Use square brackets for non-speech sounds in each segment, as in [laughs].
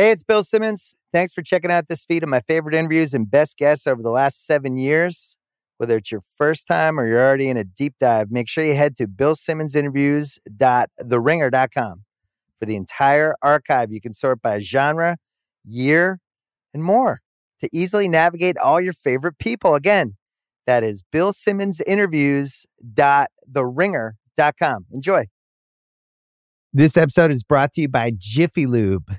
Hey, it's Bill Simmons. Thanks for checking out this feed of my favorite interviews and best guests over the last seven years. Whether it's your first time or you're already in a deep dive, make sure you head to billsimmonsinterviews.theringer.com for the entire archive. You can sort by genre, year, and more to easily navigate all your favorite people. Again, that is billsimmonsinterviews.theringer.com. Enjoy. This episode is brought to you by Jiffy Lube.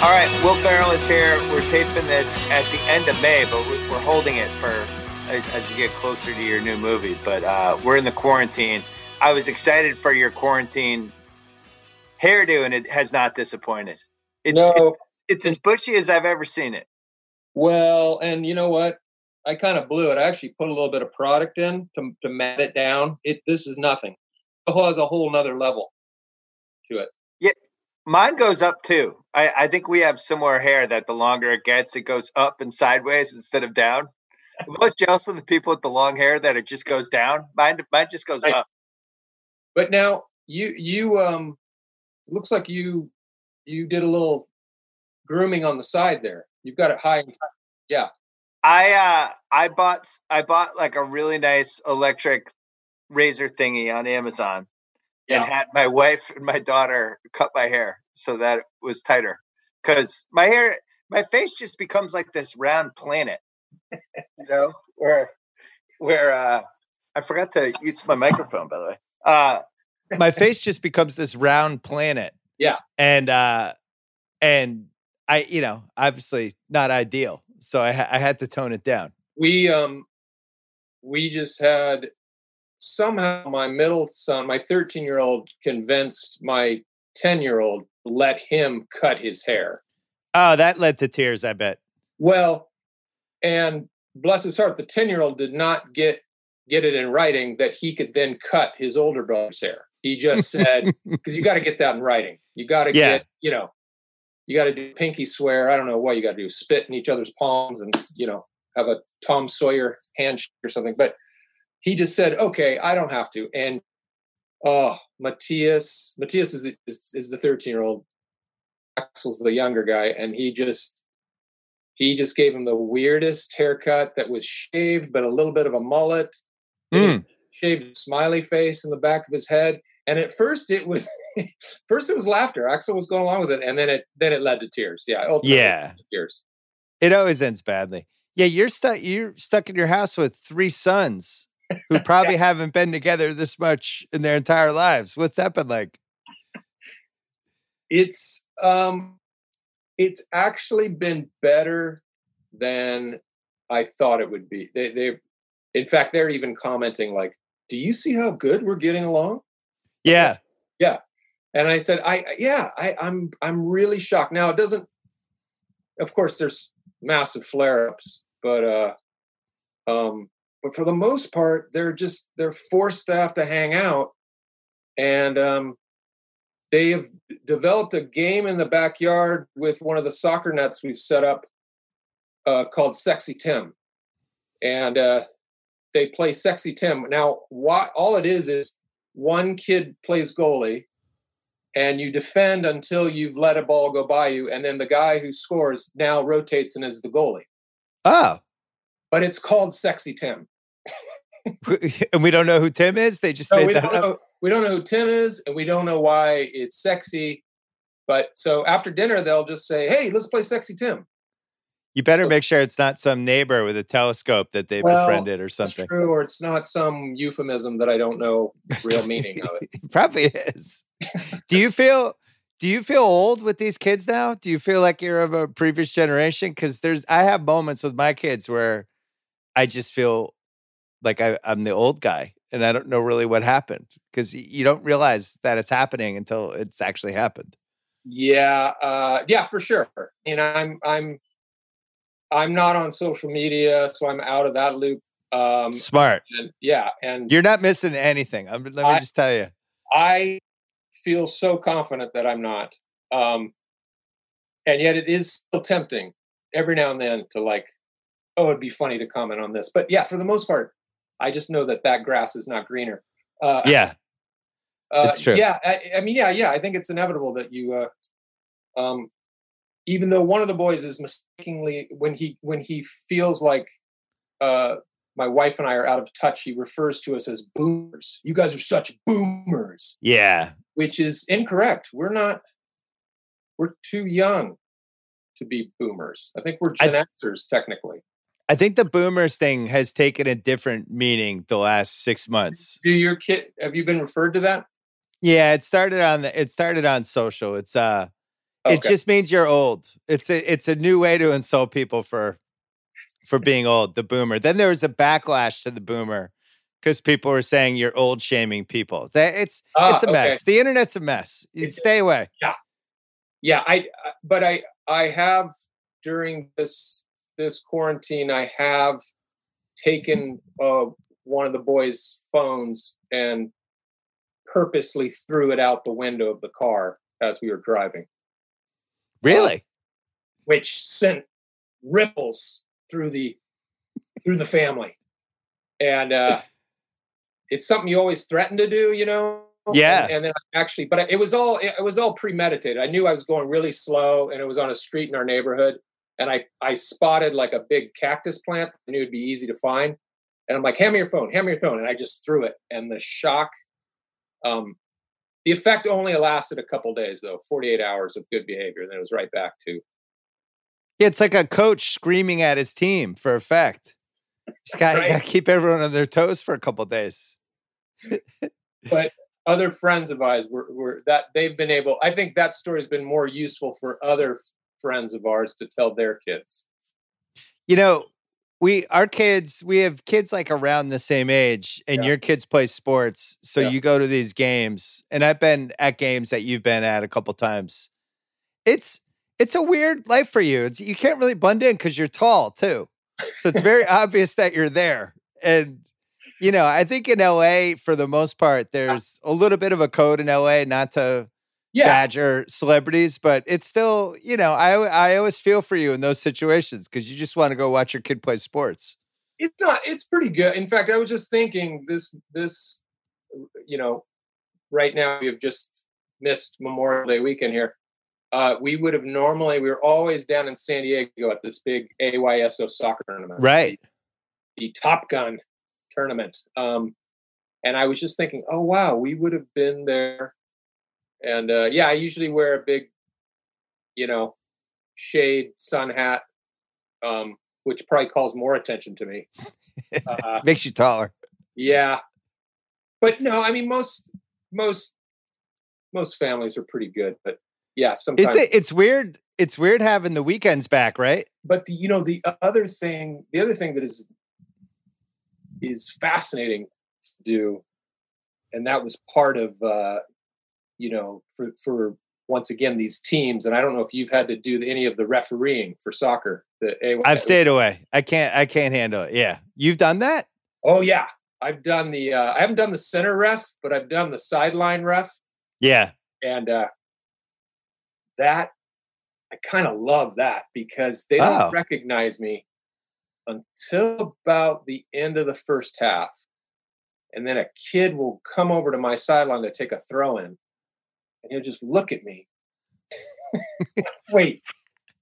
All right, Will Ferrell is here. We're taping this at the end of May, but we're holding it for as we get closer to your new movie. But uh, we're in the quarantine. I was excited for your quarantine hairdo, and it has not disappointed. It's, no, it's, it's as bushy as I've ever seen it. Well, and you know what? I kind of blew it. I actually put a little bit of product in to, to mat it down. It this is nothing. It has a whole nother level to it. Mine goes up too. I, I think we have similar hair that the longer it gets, it goes up and sideways instead of down. I'm most jealous of the people with the long hair that it just goes down. Mine, mine just goes right. up. But now you you um looks like you you did a little grooming on the side there. You've got it high and tight. Yeah. I uh I bought I bought like a really nice electric razor thingy on Amazon yeah. and had my wife and my daughter cut my hair so that it was tighter. Because my hair my face just becomes like this round planet you know where where uh i forgot to use my microphone by the way. Uh my face just becomes this round planet. Yeah. And uh and i you know obviously not ideal so i, I had to tone it down. We um we just had somehow my middle son, my 13 year old, convinced my 10 year old let him cut his hair. Oh, that led to tears, I bet. Well, and bless his heart, the 10 year old did not get get it in writing that he could then cut his older brother's hair. He just said, [laughs] because you got to get that in writing. You got to yeah. get, you know, you got to do pinky swear. I don't know what you got to do, spit in each other's palms and, you know, have a Tom Sawyer handshake or something. But he just said, "Okay, I don't have to." And oh, Matthias, Matthias is is, is the thirteen year old. Axel's the younger guy, and he just he just gave him the weirdest haircut that was shaved, but a little bit of a mullet. Mm. Shaved smiley face in the back of his head. And at first it was [laughs] first it was laughter. Axel was going along with it, and then it then it led to tears. Yeah. Yeah. Tears. It always ends badly. Yeah, you're stuck. You're stuck in your house with three sons who [laughs] probably haven't been together this much in their entire lives. What's that been like? It's um it's actually been better than I thought it would be. They, they, in fact, they're even commenting like, "Do you see how good we're getting along?" Yeah, yeah. And I said, "I, yeah, I, I'm, I'm really shocked." Now it doesn't. Of course, there's massive flare-ups, but uh, um, but for the most part, they're just they're forced to have to hang out, and um, they have developed a game in the backyard with one of the soccer nets we've set up uh, called Sexy Tim, and uh, they play Sexy Tim. Now, what all it is is one kid plays goalie, and you defend until you've let a ball go by you, and then the guy who scores now rotates and is the goalie. Oh, but it's called Sexy Tim. [laughs] and we don't know who Tim is. They just no, made that up. Know, we don't know who Tim is, and we don't know why it's sexy. But so after dinner, they'll just say, "Hey, let's play Sexy Tim." You better make sure it's not some neighbor with a telescope that they well, befriended or something. true, or it's not some euphemism that I don't know real meaning of it. [laughs] it probably is. do you feel do you feel old with these kids now? Do you feel like you're of a previous generation? Because there's I have moments with my kids where I just feel like I, I'm the old guy and I don't know really what happened because you don't realize that it's happening until it's actually happened. Yeah, uh, yeah, for sure. And I'm I'm I'm not on social media, so I'm out of that loop. Um, Smart. And, yeah, and you're not missing anything. I'm, let me I, just tell you. I feel so confident that I'm not, um, and yet it is still tempting every now and then to like, oh, it'd be funny to comment on this. But yeah, for the most part, I just know that that grass is not greener. Uh, yeah, uh, it's true. Yeah, I, I, mean, yeah, yeah. I think it's inevitable that you uh, um, even though one of the boys is mistakenly when he when he feels like uh, my wife and I are out of touch, he refers to us as boomers. You guys are such boomers. Yeah, which is incorrect. We're not. We're too young to be boomers. I think we're Gen I, Xers technically. I think the boomers thing has taken a different meaning the last six months. Do your kid have you been referred to that? Yeah, it started on the it started on social. It's uh Okay. It just means you're old. It's a it's a new way to insult people for for being old. The boomer. Then there was a backlash to the boomer because people were saying you're old shaming people. It's it's, ah, it's a mess. The internet's a mess. You it's, stay away. Yeah, yeah. I but I I have during this this quarantine I have taken uh, one of the boys' phones and purposely threw it out the window of the car as we were driving. Really? Uh, which sent ripples through the through the family. And uh [sighs] it's something you always threaten to do, you know? Yeah. And, and then actually, but it was all it was all premeditated. I knew I was going really slow and it was on a street in our neighborhood. And I I spotted like a big cactus plant. I knew it'd be easy to find. And I'm like, hand me your phone, hand me your phone. And I just threw it. And the shock um the effect only lasted a couple days, though 48 hours of good behavior. And then it was right back to. Yeah, it's like a coach screaming at his team for effect. Just got right? to keep everyone on their toes for a couple days. [laughs] but other friends of ours were, were that they've been able. I think that story has been more useful for other friends of ours to tell their kids. You know, we our kids we have kids like around the same age and yeah. your kids play sports so yeah. you go to these games and i've been at games that you've been at a couple times it's it's a weird life for you it's, you can't really blend in because you're tall too so it's very [laughs] obvious that you're there and you know i think in la for the most part ah. there's a little bit of a code in la not to yeah. badger celebrities, but it's still, you know, I I always feel for you in those situations because you just want to go watch your kid play sports. It's not. It's pretty good. In fact, I was just thinking this this, you know, right now we have just missed Memorial Day weekend here. Uh, we would have normally we were always down in San Diego at this big AYSO soccer tournament, right? The, the Top Gun tournament. Um, and I was just thinking, oh wow, we would have been there and uh, yeah, I usually wear a big, you know, shade sun hat, um, which probably calls more attention to me. Uh, [laughs] Makes you taller. Yeah, but no, I mean most most most families are pretty good, but yeah, sometimes. It's it's weird. It's weird having the weekends back, right? But the, you know, the other thing, the other thing that is is fascinating to do, and that was part of, uh, you know, for for once again these teams. And I don't know if you've had to do any of the refereeing for soccer. The I've stayed away. I can't. I can't handle it. Yeah, you've done that. Oh yeah, I've done the. Uh, I haven't done the center ref, but I've done the sideline ref. Yeah, and uh, that I kind of love that because they don't oh. recognize me until about the end of the first half. And then a kid will come over to my sideline to take a throw in, and he'll just look at me. Wait,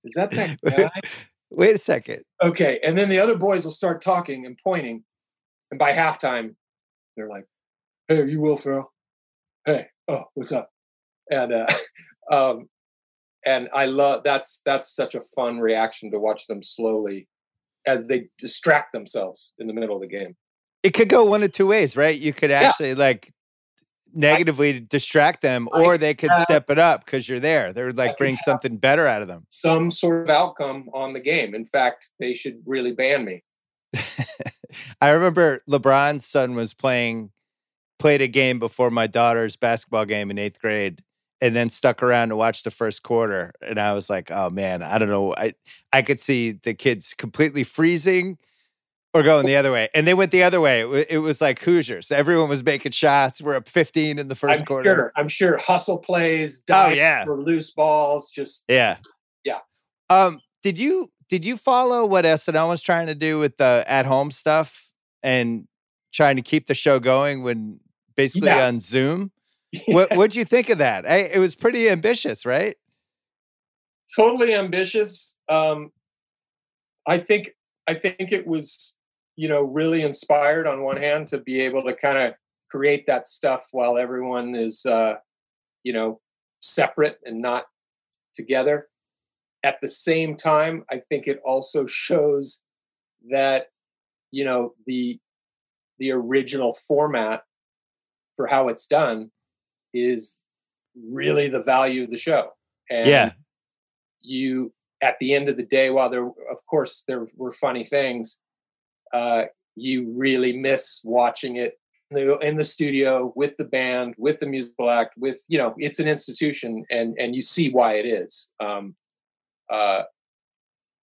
is that that [laughs] guy? Wait a second. Okay. And then the other boys will start talking and pointing. And by halftime, they're like, Hey, are you Will Ferrell? Hey, oh, what's up? And uh [laughs] um and I love that's that's such a fun reaction to watch them slowly as they distract themselves in the middle of the game. It could go one of two ways, right? You could actually yeah. like negatively I, distract them, or I, they could uh, step it up because you're there. They're like bring something better out of them. Some sort of outcome on the game. In fact, they should really ban me. [laughs] I remember LeBron's son was playing played a game before my daughter's basketball game in eighth grade and then stuck around to watch the first quarter. And I was like, oh man, I don't know. I I could see the kids completely freezing or going the other way. And they went the other way. It, was like Hoosiers. Everyone was making shots. We're up 15 in the 1st quarter. Sure, I'm sure hustle plays, oh, yeah. for loose balls, just Yeah. Yeah. Um, did you did you follow what SNL was trying to do with the at home stuff and trying to keep the show going when basically yeah. on Zoom? [laughs] what what'd you think of that? I, it was pretty ambitious, right? Totally ambitious. Um, I think I think it was, you know, really inspired on one hand to be able to kind of create that stuff while everyone is, uh, you know, separate and not together. At the same time, I think it also shows that, you know, the the original format for how it's done is really the value of the show. And yeah. you at the end of the day, while there of course there were funny things, uh, you really miss watching it in the, in the studio with the band, with the musical act, with you know, it's an institution, and and you see why it is. Um, uh,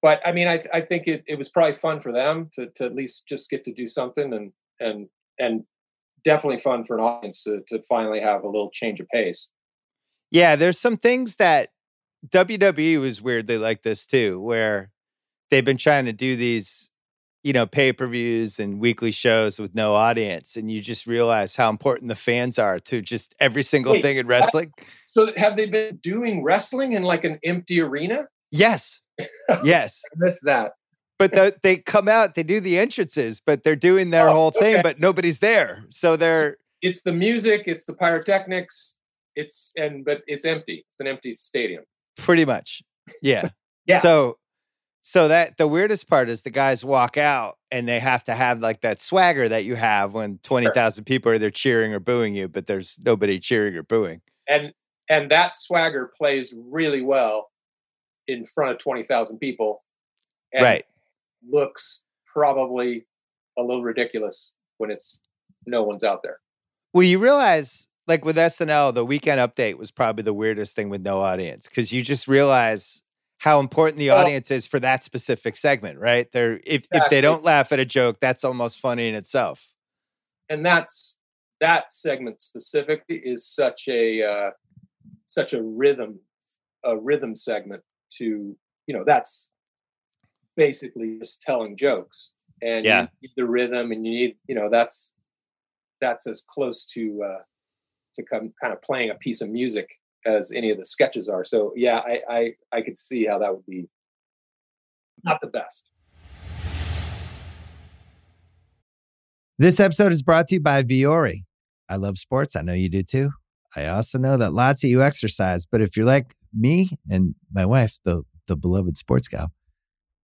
but I mean, I I think it, it was probably fun for them to to at least just get to do something and and and definitely fun for an audience to, to finally have a little change of pace. Yeah, there's some things that WWE was weirdly like this too, where they've been trying to do these, you know, pay per views and weekly shows with no audience. And you just realize how important the fans are to just every single Wait, thing in wrestling. So, have they been doing wrestling in like an empty arena? Yes. [laughs] Yes. I missed that but the, they come out, they do the entrances, but they're doing their oh, whole thing, but nobody's there. So they're it's the music, it's the pyrotechnics, it's and but it's empty. It's an empty stadium. Pretty much. Yeah. [laughs] yeah. So so that the weirdest part is the guys walk out and they have to have like that swagger that you have when 20,000 sure. people are either cheering or booing you, but there's nobody cheering or booing. And and that swagger plays really well in front of 20,000 people. And right looks probably a little ridiculous when it's no one's out there. Well, you realize, like with SNL, the weekend update was probably the weirdest thing with no audience because you just realize how important the audience is for that specific segment, right? They're if exactly. if they don't laugh at a joke, that's almost funny in itself. And that's that segment specifically is such a uh, such a rhythm a rhythm segment to you know that's basically just telling jokes and yeah. you need the rhythm and you need you know that's that's as close to uh to come kind of playing a piece of music as any of the sketches are so yeah i i i could see how that would be not the best this episode is brought to you by Vuori. I love sports. I know you do too. I also know that lots of you exercise, but if you're like me and my wife, the the beloved sports gal,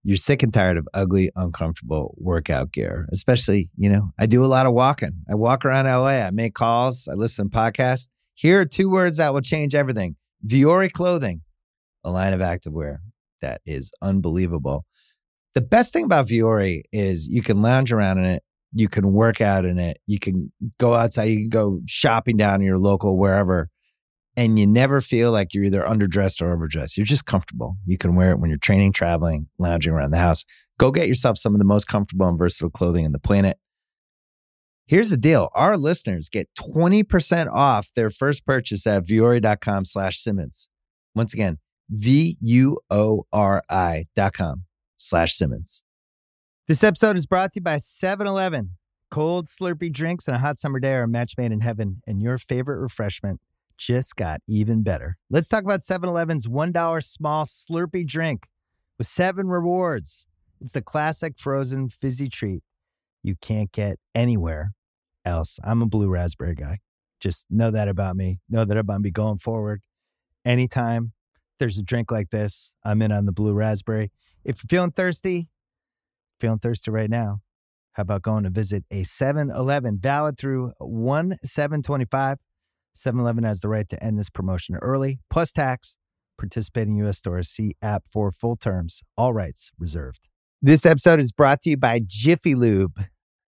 you're sick and tired of ugly, uncomfortable workout gear. Especially, you know, I do a lot of walking. I walk around LA, I make calls, I listen to podcasts. Here are two words that will change everything Vuori Clothing, a line of activewear that is unbelievable. The best thing about Vuori is you can lounge around in it, you can work out in it, you can go outside, you can go shopping down in your local wherever, and you never feel like you're either underdressed or overdressed. You're just comfortable. You can wear it when you're training, traveling, lounging around the house. Go get yourself some of the most comfortable and versatile clothing in the planet. Here's the deal. Our listeners get 20% off their first purchase at vuori.com slash Simmons. Once again, V-U-O-R-I dot com slash Simmons. This episode is brought to you by 7-Eleven. Cold, Slurpee drinks and a hot summer day are a match made in heaven, and your favorite refreshment just got even better. Let's talk about 7-Eleven's $1 small Slurpee drink with seven rewards. It's the classic frozen fizzy treat you can't get anywhere else. I'm a blue raspberry guy. Just know that about me. Know that I'm about me going forward. Anytime there's a drink like this, I'm in on the blue raspberry. If you're feeling thirsty, feeling thirsty right now, how about going to visit a 7 Eleven valid through 1 725? 7 Eleven has the right to end this promotion early, plus tax. Participating U.S. stores see app for full terms. All rights reserved. This episode is brought to you by Jiffy Lube.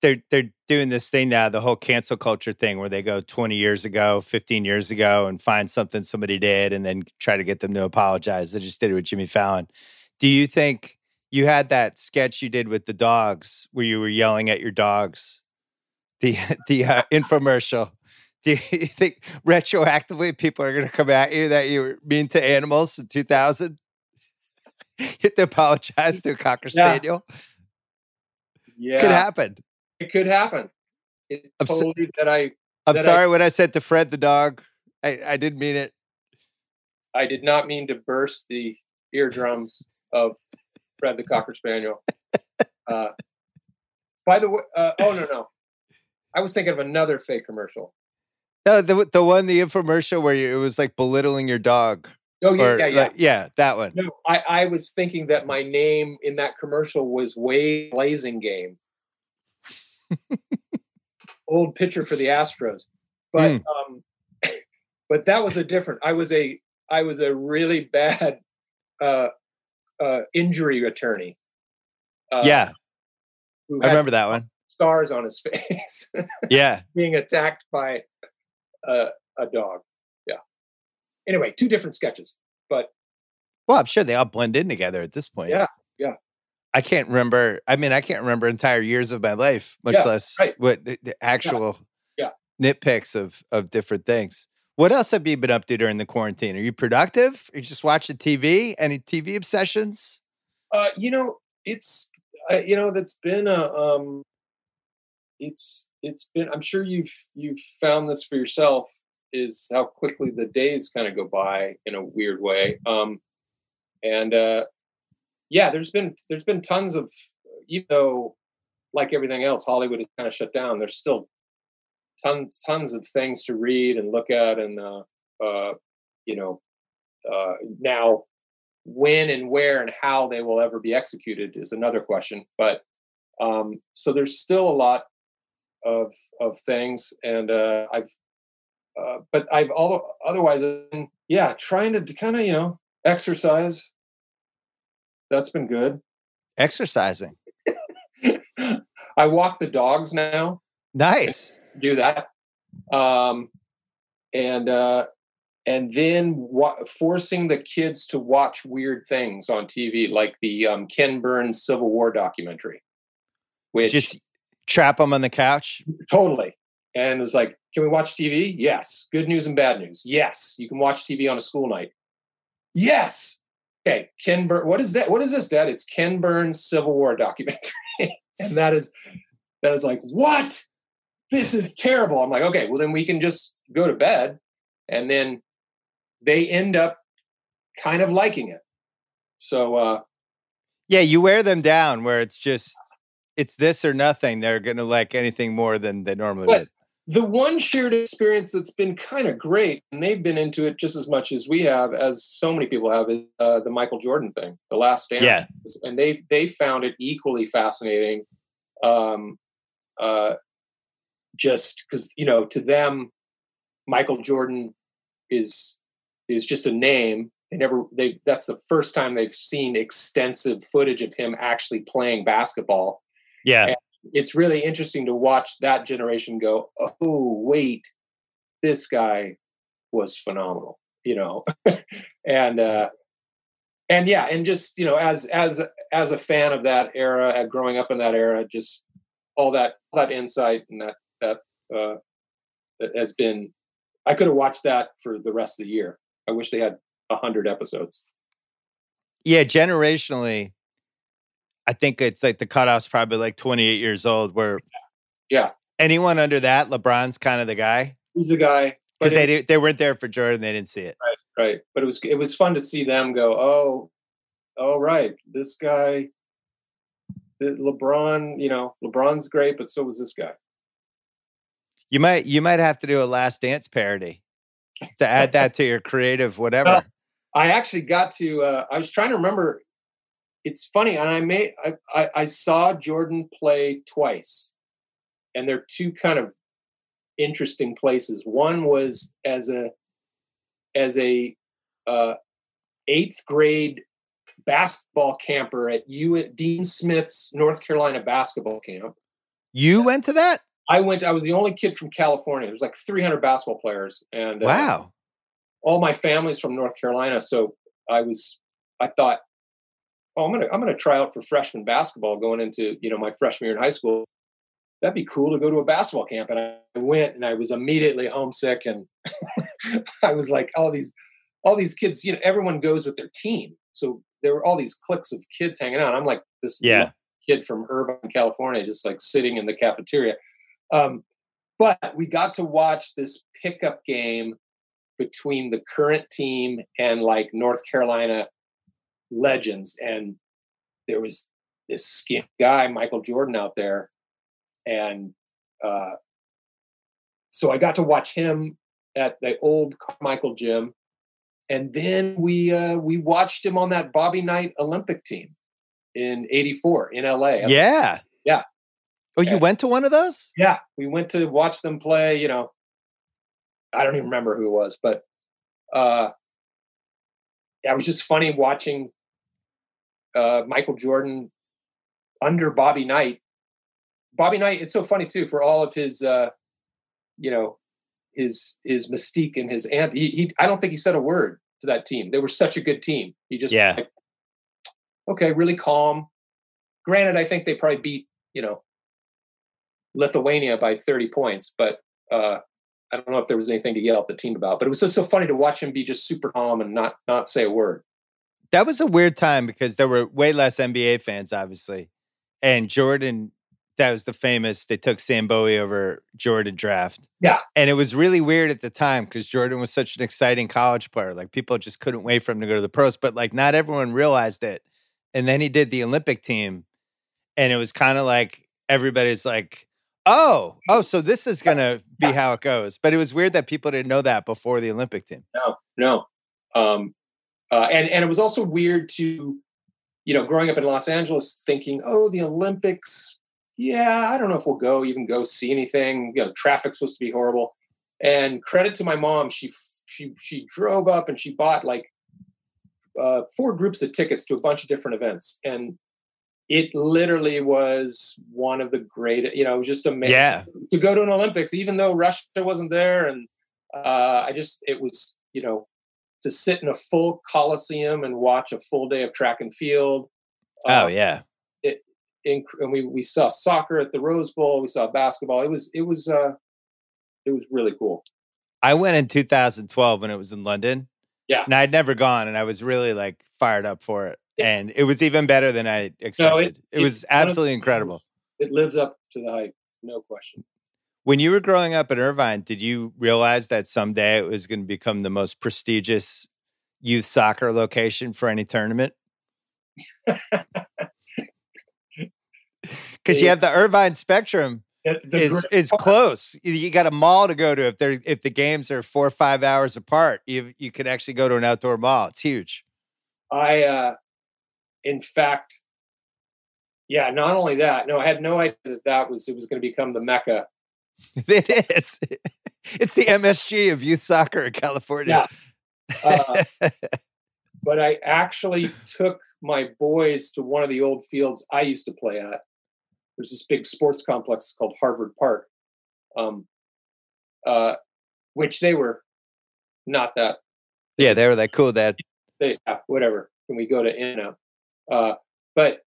they're they're doing this thing now, the whole cancel culture thing, where they go 20 years ago, 15 years ago, and find something somebody did, and then try to get them to apologize. They just did it with Jimmy Fallon. Do you think you had that sketch you did with the dogs, where you were yelling at your dogs, the [laughs] the uh, infomercial? Do you [laughs] think retroactively people are going to come at you that you were mean to animals in 2000? [laughs] you have to apologize to a cocker spaniel. Yeah. Could happen. It could happen. It I'm so- that I I'm that I- sorry when I said to Fred the dog. I, I didn't mean it. I did not mean to burst the eardrums of Fred the Cocker Spaniel. Uh, by the way, uh, oh no no, I was thinking of another fake commercial. No, the the one the infomercial where you, it was like belittling your dog. Oh yeah, or yeah, yeah. like- yeah, that one. No, I, I was thinking that my name in that commercial was Wade Blasingame. Old pitcher for the Astros. But um [laughs] but that was a different I was a I was a really bad uh uh injury attorney. Uh, yeah, who I remember that one. scars on his [laughs] face Yeah, being attacked by uh, a dog. Yeah. Anyway, two different sketches. But well, I'm sure they all blend in together at this point. Yeah, yeah. I can't remember. I mean, I can't remember entire years of my life, much Yeah, less right. what the, actual Yeah. nitpicks of of different things. What else have you been up to during the quarantine? Are you productive? Are you just watching TV? Any TV obsessions? Uh, you know, it's uh, you know that's been a um, it's it's been. I'm sure you've you've found this for yourself is how quickly the days kind of go by in a weird way. Um, and uh, yeah, there's been there's been tons of even though like everything else, Hollywood is kind of shut down. There's still tons tons of things to read and look at, and uh, uh, you know, uh, now when and where and how they will ever be executed is another question. But um, so there's still a lot of of things, and uh, I've uh, but I've all otherwise, yeah, trying to kind of you know exercise. That's been good. Exercising. [laughs] I walk the dogs now. Nice. [laughs] Do that, um, and uh, and then wa- forcing the kids to watch weird things on TV, like the um, Ken Burns Civil War documentary. which Just trap them on the couch. totally. And it's like, can we watch TV? Yes. Good news and bad news. Yes. You can watch TV on a school night. Yes. Okay. Ken Burn. What is that? What is this, Dad? It's Ken Burns Civil War documentary. [laughs] and that is that is like, what? This is terrible. I'm like, okay, well then we can just go to bed. And then they end up kind of liking it. So uh Yeah, you wear them down where it's just it's this or nothing. They're gonna like anything more than they normally But- would. The one shared experience that's been kind of great, and they've been into it just as much as we have, as so many people have, is uh, the Michael Jordan thing, the Last Dance, Yeah. and they they found it equally fascinating. Um, uh, just because you know, to them, Michael Jordan is is just a name. They never they that's the first time they've seen extensive footage of him actually playing basketball Yeah. It's really interesting to watch that generation go, oh, wait, this guy was phenomenal, you know, [laughs] and uh, and yeah, and just you know, as as as a fan of that era, uh, growing up in that era, just all that that insight and that that uh, has been, I could have watched that for the rest of the year. I wish they had a hundred episodes. Yeah, generationally, I think it's like the cutoff's probably like 28 years old where Yeah. anyone under that, LeBron's kind of the guy. He's the guy, Because they it- di- they weren't there for Jordan, they didn't see it. right but it was it was fun to see them go oh oh right this guy the lebron you know lebron's great but so was this guy You might you might have to do a last dance parody to add that to your creative [laughs] whatever. Well, i actually got to uh, i was trying to remember it's funny and i made I, I i saw jordan play twice and they're two kind of interesting places one was as a as a uh eighth grade basketball camper at U Dean Smith's North Carolina basketball camp. you went to that? I went. I was the only kid from California. There was like 300 basketball players, and uh, Wow. all my family's from North Carolina. So I was. I thought, oh, I'm gonna I'm gonna try out for freshman basketball going into you know my freshman year in high school. That'd be cool to go to a basketball camp, and I went, and I was immediately homesick, and [laughs] I was like, all these, all these kids, you know, everyone goes with their team, so there were all these cliques of kids hanging out. I'm like this Yeah. kid from Irvine, California, just like sitting in the cafeteria. Um, but we got to watch this pickup game between the current team and like North Carolina legends. And there was this skin guy, Michael Jordan, out there. And uh, so I got to watch him at the old Carmichael gym. And then we uh, we watched him on that Bobby Knight Olympic team in '84 in LA. Yeah. Yeah. Oh, you Yeah. went to one of those? Yeah, we went to watch them play. You know, I don't even remember who it was, but uh, yeah, it was just funny watching uh, Michael Jordan under Bobby Knight. Bobby Knight, it's so funny too for all of his, uh, you know, his his mystique and his and he, he I don't think he said a word to that team. They were such a good team. He just Yeah. like, okay, really calm. Granted, I think they probably beat you know Lithuania by 30 points, but uh, I don't know if there was anything to yell at the team about. But it was just so funny to watch him be just super calm and not not say a word. That was a weird time because there were way less NBA fans, obviously. And Jordan, that was the famous, they took Sam Bowie over Jordan draft. Yeah. And it was really weird at the time because Jordan was such an exciting college player. Like people just couldn't wait for him to go to the pros, but like not everyone realized it. And then he did the Olympic team. And it was kind of like everybody's like, oh, oh, so this is going to be Yeah. how it goes. But it was weird that people didn't know that before the Olympic team. No, no. Um, uh, and and it was also weird to, you know, growing up in Los Angeles, thinking, oh, the Olympics. Yeah, I don't know if we'll go even go see anything. You know, traffic's supposed to be horrible. And credit to my mom, she she she drove up and she bought like uh, four groups of tickets to a bunch of different events, and it literally was one of the great. You know, it was just amazing Yeah. to go to an Olympics, even though Russia wasn't there, and uh, I just it was you know to sit in a full coliseum and watch a full day of track and field. Oh, uh, yeah. inc- and we we saw soccer at the Rose Bowl. We saw basketball. It was it was uh, it was really cool. I went in 2012 when it was in London. Yeah. And I'd never gone and I was really like fired up for it. Yeah. And it was even better than I expected. it, it's was absolutely incredible. It lives up to the hype, no question. When you were growing up in Irvine, did you realize that someday it was going to become the most prestigious youth soccer location for any tournament? [laughs] Because you have the Irvine Spectrum the is is close. You- You got a mall to go to if they're if the games are four or five hours apart. You you can actually go to an outdoor mall. It's huge. I, uh, in fact, yeah. Not only that, no, I had no idea that that was it was going to become the mecca. [laughs] It is. It's the MSG of youth soccer in California. Uh, [laughs] but I actually took my boys to one of the old fields I used to play at. There's this big sports complex called Harvard Park, um, uh, which they were not that yeah, they were that cool, That they yeah, whatever. Can we go to out? Uh, but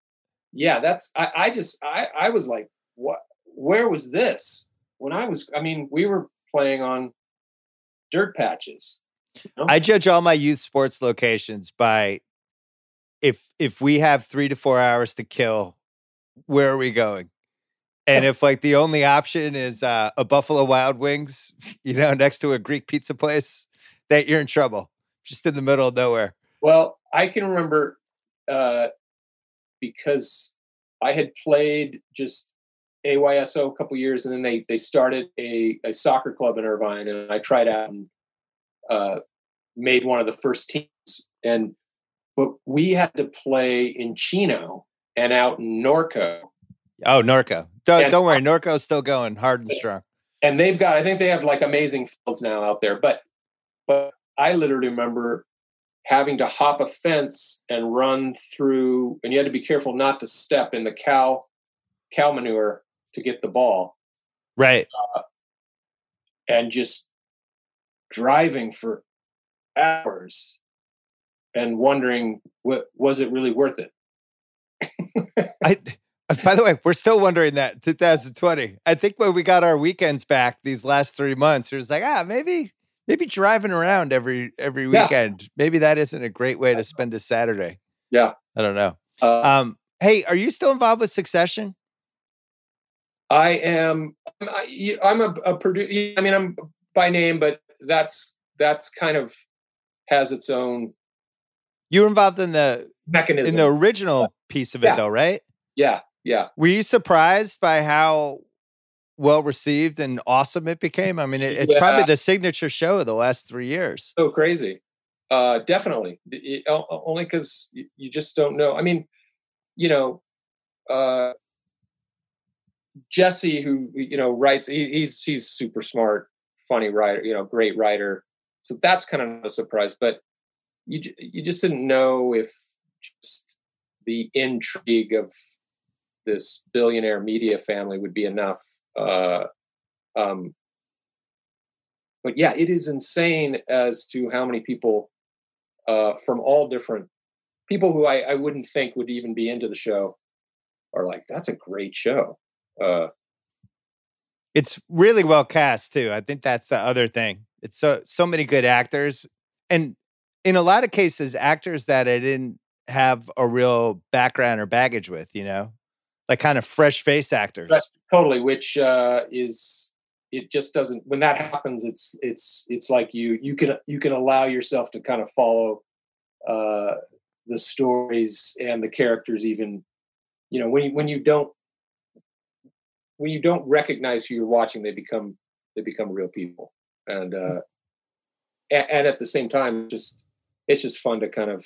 yeah, that's I, I just I I was like, what? Where was this when I was? I mean, we were playing on dirt patches. you know? I judge all my youth sports locations by if if we have three to four hours to kill, where are we going? And if like the only option is uh, a Buffalo Wild Wings, [laughs] you know, next to a Greek pizza place, that you're in trouble. Just in the middle of nowhere. Well, I can remember uh, because I had played just AYSO a couple years, and then they they started a, a soccer club in Irvine, and I tried out and uh, made one of the first teams. And but we had to play in Chino and out in Norco, Oh, Norco. Don't, And- don't worry, Norco's still going hard and strong. and they've got I think they have like amazing fields now out there. But but I literally remember having to hop a fence and run through, and you had to be careful not to step in the cow cow manure to get the ball, Right. and just driving for hours and wondering what was it really worth it. I by the way, we're still wondering that 2020. I think when we got our weekends back these last three months, it was like, ah, maybe maybe driving around every every Yeah. weekend. Maybe that isn't a great way to spend a Saturday. Yeah. I don't know. Uh, Um, hey, are you still involved with Succession? I am. I'm, I, I'm a, a producer. I mean, I'm by name, but that's that's kind of has its own You were involved in the mechanism. in the original piece of it Yeah. though, right? yeah, yeah. Were you surprised by how well received and awesome it became? I mean, it, it's probably the signature show of the last three years. So crazy. Uh, definitely. It- only because you, you just don't know. I mean, you know, uh, Jesse, who you know writes, he, he's he's super smart, funny writer. You know, great writer. So that's kind of a surprise. But you you just didn't know if just the intrigue of this billionaire media family would be enough. Uh, um, but yeah, it is insane as to how many people uh, from all different people who I, I wouldn't think would even be into the show are like, that's a great show. Uh, It's really well cast too. I think that's the other thing. It's so so many good actors, and in a lot of cases, actors that I didn't have a real background or baggage with. You know, like kind of fresh face actors. Right. totally, which uh, is it just doesn't when that happens it's it's it's like you you can you can allow yourself to kind of follow uh the stories and the characters even you know when you when you don't when you don't recognize who you're watching they become they become real people and uh and, and at the same time just it's just fun to kind of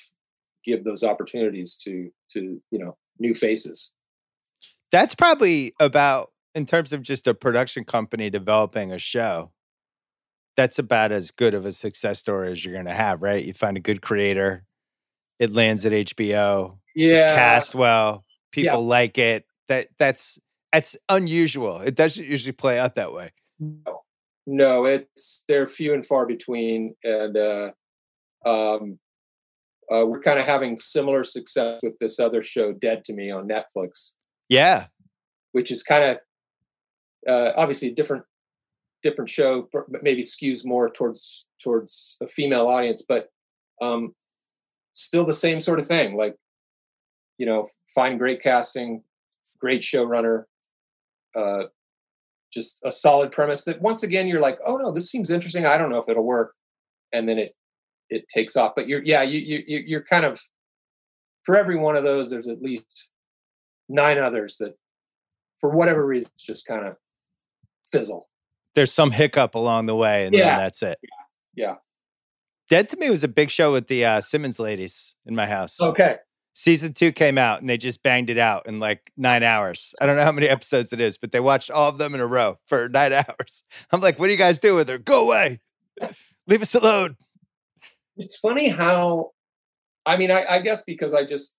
give those opportunities to to you know new faces That's probably about in terms of just a production company developing a show. That's about as good of a success story as you're going to have, right? You find a good creator, it lands at HBO, yeah it's cast well, Yeah. people like it. That that's that's unusual. It doesn't usually play out that way. No, no it's they're few and far between, and uh, um, uh, we're kind of having similar success with this other show, Dead to Me, on Netflix. Yeah. which is kind of uh, obviously a different different show, maybe skews more towards towards a female audience, but um, still the same sort of thing. Like, you know, find great casting, great showrunner, uh, just a solid premise that once again you're like, oh no, this seems interesting. I don't know if it'll work, and then it it takes off. But you're yeah, you you you- you're kind of for every one of those, there's at least nine others that, for whatever reason, just kind of fizzle. There's some hiccup along the way, and Yeah. then that's it. Yeah. Dead to Me was a big show with the uh, Simmons ladies in my house. Okay. Season two came out and they just banged it out in like nine hours. I don't know how many [laughs] episodes it is, but they watched all of them in a row for nine [laughs] hours. I'm like, what do you guys do with her? Go away. [laughs] Leave us alone. It's funny how, I mean, I, I guess because I just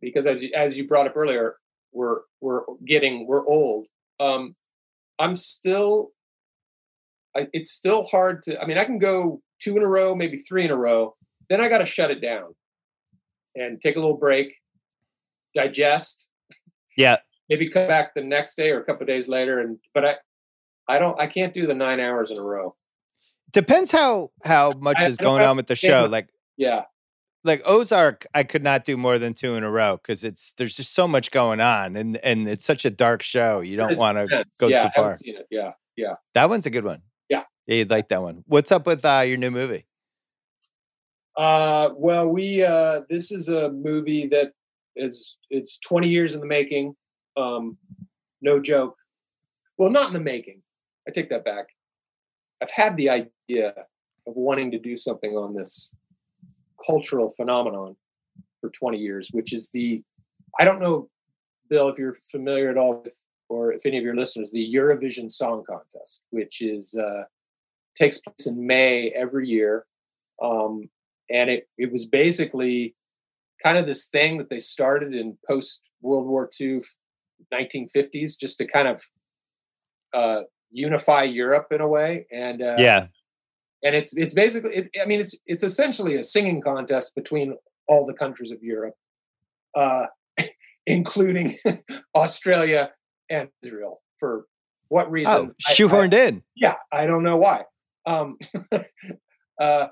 because as you as you brought up earlier, we're we're getting we're old. Um, I'm still, I, it's still hard to. I mean, I can go two in a row, maybe three in a row. Then I got to shut it down and take a little break, digest, Yeah. maybe come back the next day or a couple of days later. And but I, I don't, I can't do the nine hours in a row. Depends how how much I- is I going on with the show. Like Yeah, like Ozark, I could not do more than two in a row because it's there's just so much going on and and it's such a dark show. You don't want to go yeah, too far. seen it. Yeah, yeah. That one's a good one. Yeah. Yeah, you'd like that one. What's up with uh, your new movie? Uh, well, we uh, this is a movie that is it's 20 years in the making. Um, no joke. Well, not in the making. I take that back. I've had the idea of wanting to do something on this cultural phenomenon for 20 years, which is the I don't know, Bill, if you're familiar at all with, or if any of your listeners, the Eurovision Song Contest, which is uh, takes place in May every year. Um, and it it was basically kind of this thing that they started in post World War II, 1950s, just to kind of uh, unify Europe in a way. And uh, yeah. and it's it's basically it, I mean it's it's essentially a singing contest between all the countries of Europe, uh, [laughs] including [laughs] Australia and Israel. For what reason? Oh, I- I- shoehorned in. yeah i don't know why um [laughs] uh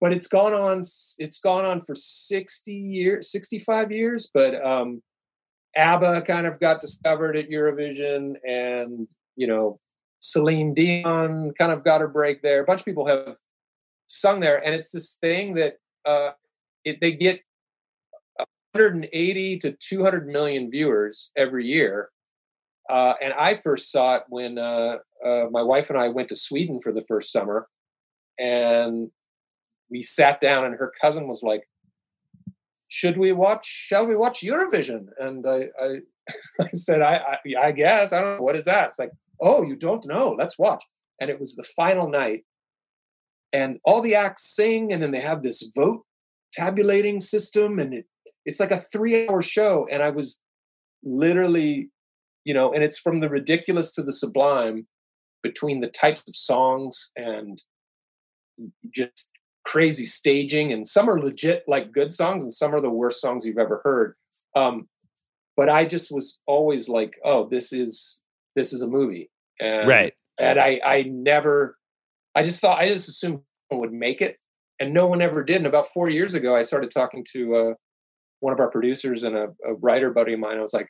but it's gone on it's gone on for 60 years 65 years but um abba kind of got discovered at eurovision and you know celine dion kind of got her break there. A bunch of people have sung there and it's this thing that uh it, they get 180 to 200 million viewers every year. Uh, and I first saw it when uh, uh, my wife and I went to Sweden for the first summer, and we sat down, and her cousin was like, "Should we watch? Shall we watch Eurovision?" And I, I, [laughs] I said, I, I, "I guess. I don't know what is that." It's like, "Oh, you don't know? Let's watch." And it was the final night, and all the acts sing, and then they have this vote tabulating system, and it, it's like a three-hour show, and I was literally you know and it's from the ridiculous to the sublime between the types of songs and just crazy staging and some are legit like good songs and some are the worst songs you've ever heard. Um but i just was always like oh this is this is a movie. And Right. and i i never i just thought i just assumed would make it and no one ever did. And about four years ago i started talking to uh one of our producers and a, a writer buddy of mine. I was like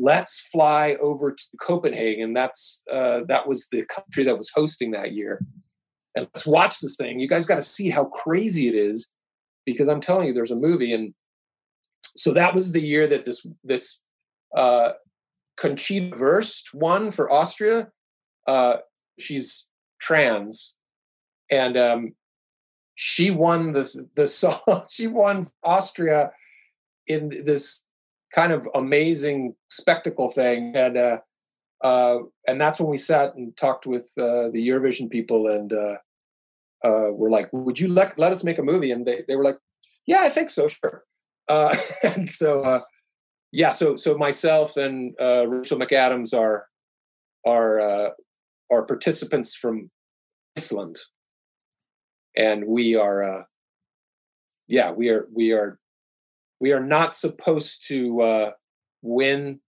let's fly over to Copenhagen. That's uh, that was the country that was hosting that year, and let's watch this thing. You guys got to see how crazy it is, because I'm telling you, there's a movie, and so that was the year that this this uh, Conchita Wurst won for Austria. Uh, she's trans, and um, she won the the [laughs] song. She won Austria in this kind of amazing spectacle thing and uh, uh, and that's when we sat and talked with uh, the Eurovision people and uh, uh, we're like would you let, let us make a movie? And they, they were like yeah I think so sure. Uh, [laughs] and so uh, yeah so so myself and Rachel McAdams are are are participants from Iceland. And we are yeah we are we are we are not supposed to win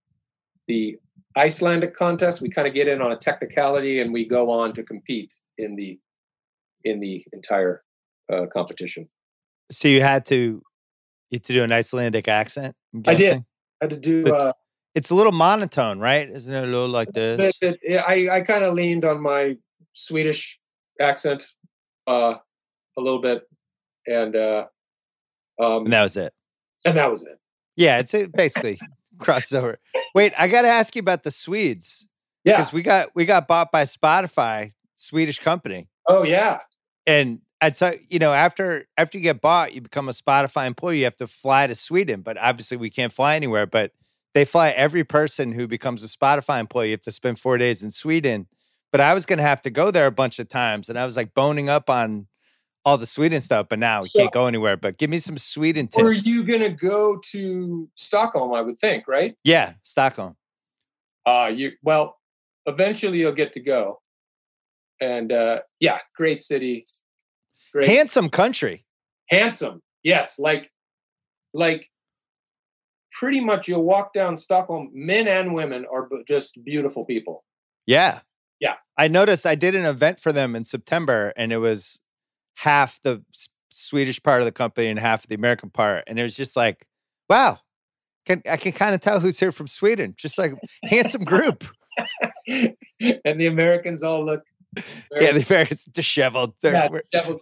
the Icelandic contest. We kind of get in on a technicality, and we go on to compete in the in the entire uh, competition. So you had to you had to do an Icelandic accent. I'm did. I had to do. That's- Uh, It's a little monotone, right? Isn't it a little like this? bit- bit- I I kind of leaned on my Swedish accent uh, a little bit, and uh, um, And that was it. and that was it. Yeah, it's basically crossover. Wait, I got to ask you about the Swedes Yeah. because we got we got bought by Spotify, Swedish company, Oh yeah. and I'd say you know after after you get bought, you become a Spotify employee. You have to fly to Sweden, but obviously we can't fly anywhere. But they fly every person who becomes a Spotify employee. You have to spend four days in Sweden. But I was going to have to go there a bunch of times, and I was like boning up on all the Sweden stuff. But now we So- can't go anywhere. But give me some Sweden tips. Were you gonna go to Stockholm? I would think, right? Yeah, Stockholm. Uh you well, eventually you'll get to go. And uh yeah, great city. Great Handsome country. handsome. Yes, like like pretty much you'll walk down Stockholm, men and women are just beautiful people. Yeah. Yeah. I noticed I did an event for them in September and it was half the S- Swedish part of the company and half the American part. And it was just like, wow, can, I can kind of tell who's here from Sweden. Just like handsome group. [laughs] and the Americans all look yeah, they're very disheveled. They're yeah, we're- devil-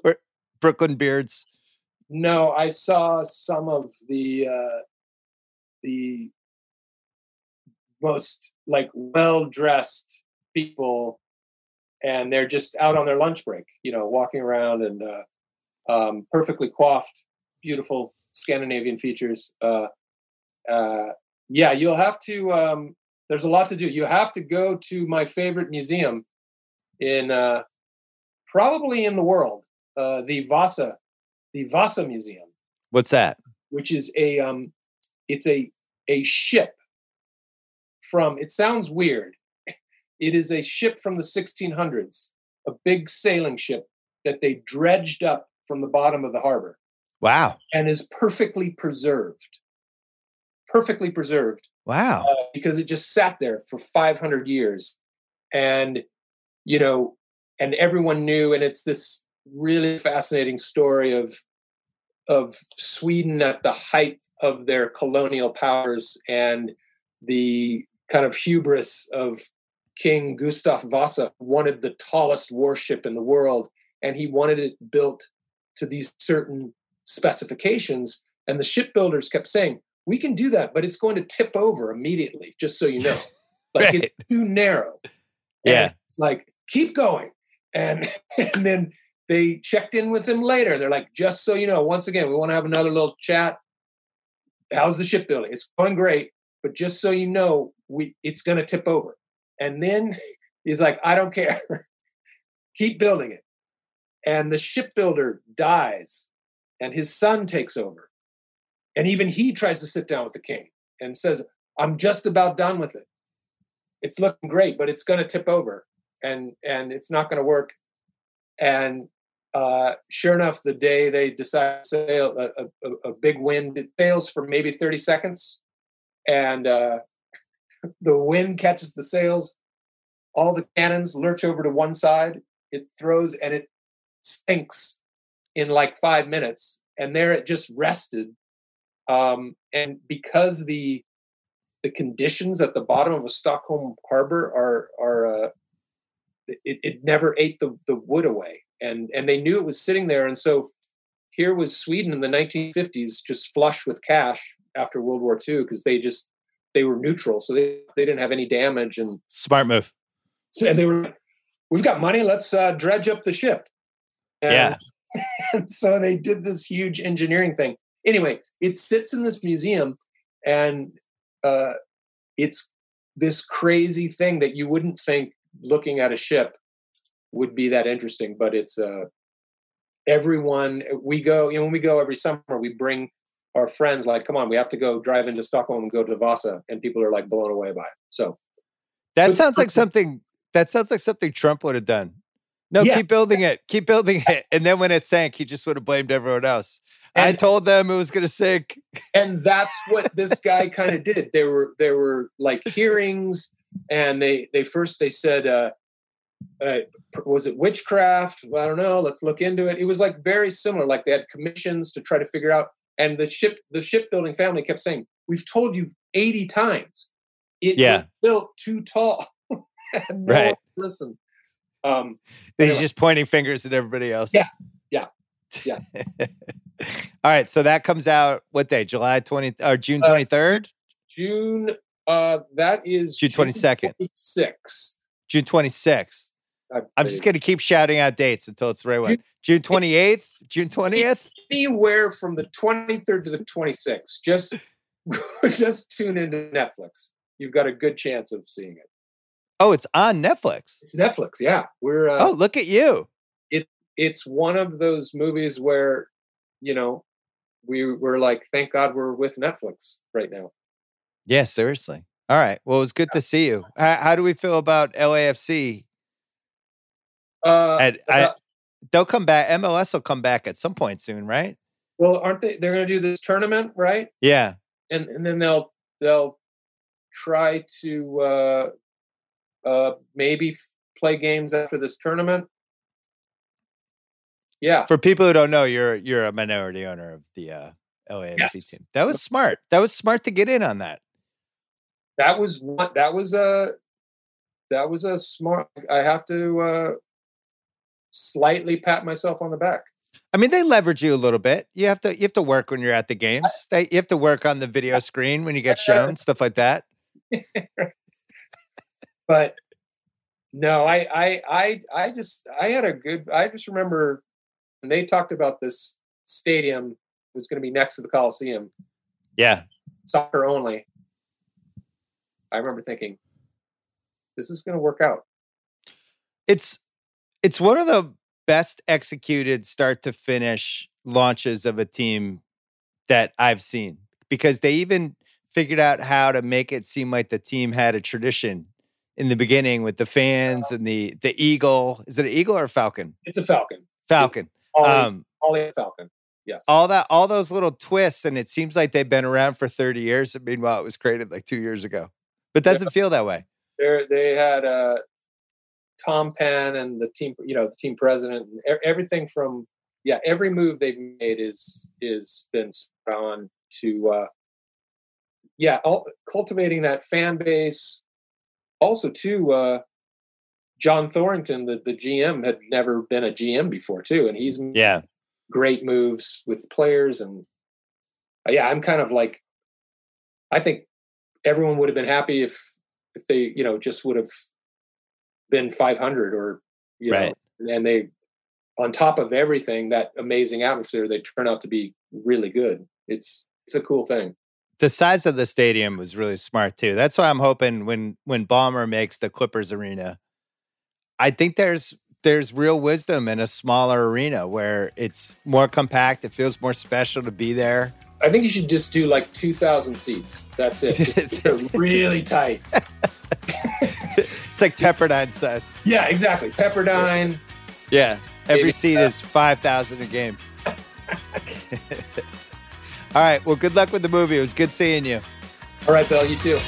Brooklyn beards. No, I saw some of the uh, the most like well dressed people, and they're just out on their lunch break, you know, walking around and uh, um, perfectly coiffed, beautiful Scandinavian features. Uh, uh, yeah, you'll have to. Um, there's a lot to do. You have to go to my favorite museum in uh, probably in the world, uh, the Vasa the Vasa Museum, What's that? which is a um, it's a a ship from. It sounds weird. It is a ship from the 1600s, a big sailing ship that they dredged up from the bottom of the harbor Wow. and is perfectly preserved. Perfectly preserved Wow. uh, because it just sat there for 500 years and you know and everyone knew and it's this really fascinating story of of Sweden at the height of their colonial powers and the kind of hubris of King Gustav Vasa wanted the tallest warship in the world and he wanted it built to these certain specifications. And the shipbuilders kept saying we can do that but it's going to tip over immediately just so you know. [laughs] Like Right. it's too narrow. Yeah. and it's like keep going. And [laughs] and then they checked in with him later. They're like just so you know once again we want to have another little chat. How's the shipbuilding? It's going great but just so you know we it's going to tip over and then [laughs] he's like i don't care. [laughs] Keep building it. And the shipbuilder dies and his son takes over. And even he tries to sit down with the king and says i'm just about done with it. It's looking great but it's going to tip over and and it's not going to work. And uh, sure enough the day they decide to sail a, a, a big wind it sails for maybe 30 seconds. And uh, the wind catches the sails all the cannons lurch over to one side it throws and it sinks in like five minutes and there it just rested. Um, and because the the conditions at the bottom of a Stockholm harbor are are uh, it, it never ate the, the wood away and and they knew it was sitting there and so here was Sweden in the 1950s just flush with cash after World War II because they just they were neutral so they, they didn't have any damage and Smart move. so and they were we've got money let's uh, dredge up the ship and, Yeah. [laughs] and so they did this huge engineering thing anyway it sits in this museum and uh, it's this crazy thing that you wouldn't think looking at a ship would be that interesting but it's uh everyone we go you know when we go every summer we bring our friends like come on we have to go drive into stockholm and go to vasa and people are like blown away by it so That sounds like something that sounds like something Trump would have done. No, Yeah. keep building it. Keep building [laughs] it. And then when it sank, he just would have blamed everyone else. I told them it was going to sink. and that's what this guy [laughs] kind of did there were there were like hearings and they they first they said uh, uh was it witchcraft i don't know let's look into it it was like very similar like they had commissions to try to figure out and the ship the shipbuilding family kept saying we've told you 80 times it Yeah. built too tall [laughs] no Right. one listened um He's Anyway. just pointing fingers at everybody else. Yeah. Yeah. Yeah. [laughs] All right. So that comes out what day? July 20 or June 23rd? june uh that is June 22nd. 26th June 26th. I I'm just going to keep shouting out dates until it's the right one. June 28th, June 20th. anywhere from the 23rd to the 26th. Just [laughs] just tune into Netflix. You've got a good chance of seeing it. Oh, it's on Netflix. It's Netflix, yeah. We're uh, Oh, look at you. It it's one of those movies where you know we we're like, thank God we're with Netflix right now. Yeah, seriously. All right. Well, it was good to see you. How, how do we feel about LAFC? Uh, And I, uh, they'll come back. MLS will come back at some point soon, right? well, aren't they? They're going to do this tournament, right? Yeah. And and then they'll they'll try to uh, uh, maybe f- play games after this tournament. Yeah, For people who don't know, you're you're a minority owner of the uh, LAFC Yes. team. That was smart. That was smart to get in on that. that was one that was a that was a smart i have to uh slightly pat myself on the back I mean, they leverage you a little bit. You have to you have to work when you're at the games. They, you have to work on the video screen when you get shown stuff like that. [laughs] but no I, I i i just i had a good i just remember when they talked about this stadium was going to be next to the coliseum Yeah. soccer only i remember thinking this is going to work out It's it's one of the best executed start to finish launches of a team that I've seen because they even figured out how to make it seem like the team had a tradition in the beginning with the fans and the the eagle. Is it an eagle or a falcon? it's a falcon. Falcon. Ollie, Um, Ollie falcon. Yes. all that all those little twists and it seems like they've been around for 30 years meanwhile it was created like two years ago. But doesn't feel that way. They they had uh, Tom Penn and the team, you know, the team president, and everything from yeah, every move they've made is is been on to uh, yeah, all, cultivating that fan base. Also, too, uh, John Thorrington, the the GM, had never been a GM before too, and he's yeah great moves with players and uh, yeah i'm kind of like i think everyone would have been happy if if they you know just would have been 500 or you Right. know and they on top of everything that amazing atmosphere they turn out to be really good. It's it's a cool thing. The size of the stadium was really smart too. That's why i'm hoping when when Ballmer makes the clippers arena i think there's there's real wisdom in a smaller arena where it's more compact it feels more special to be there. I think you should just do like 2000 seats. That's it. [laughs] Keep really tight [laughs] it's like pepperdine size. Yeah exactly. Pepperdine. Yeah. Every seat is 5000 a game. [laughs] [laughs] All right. Well good luck with the movie. It was good seeing you. All right bill. You too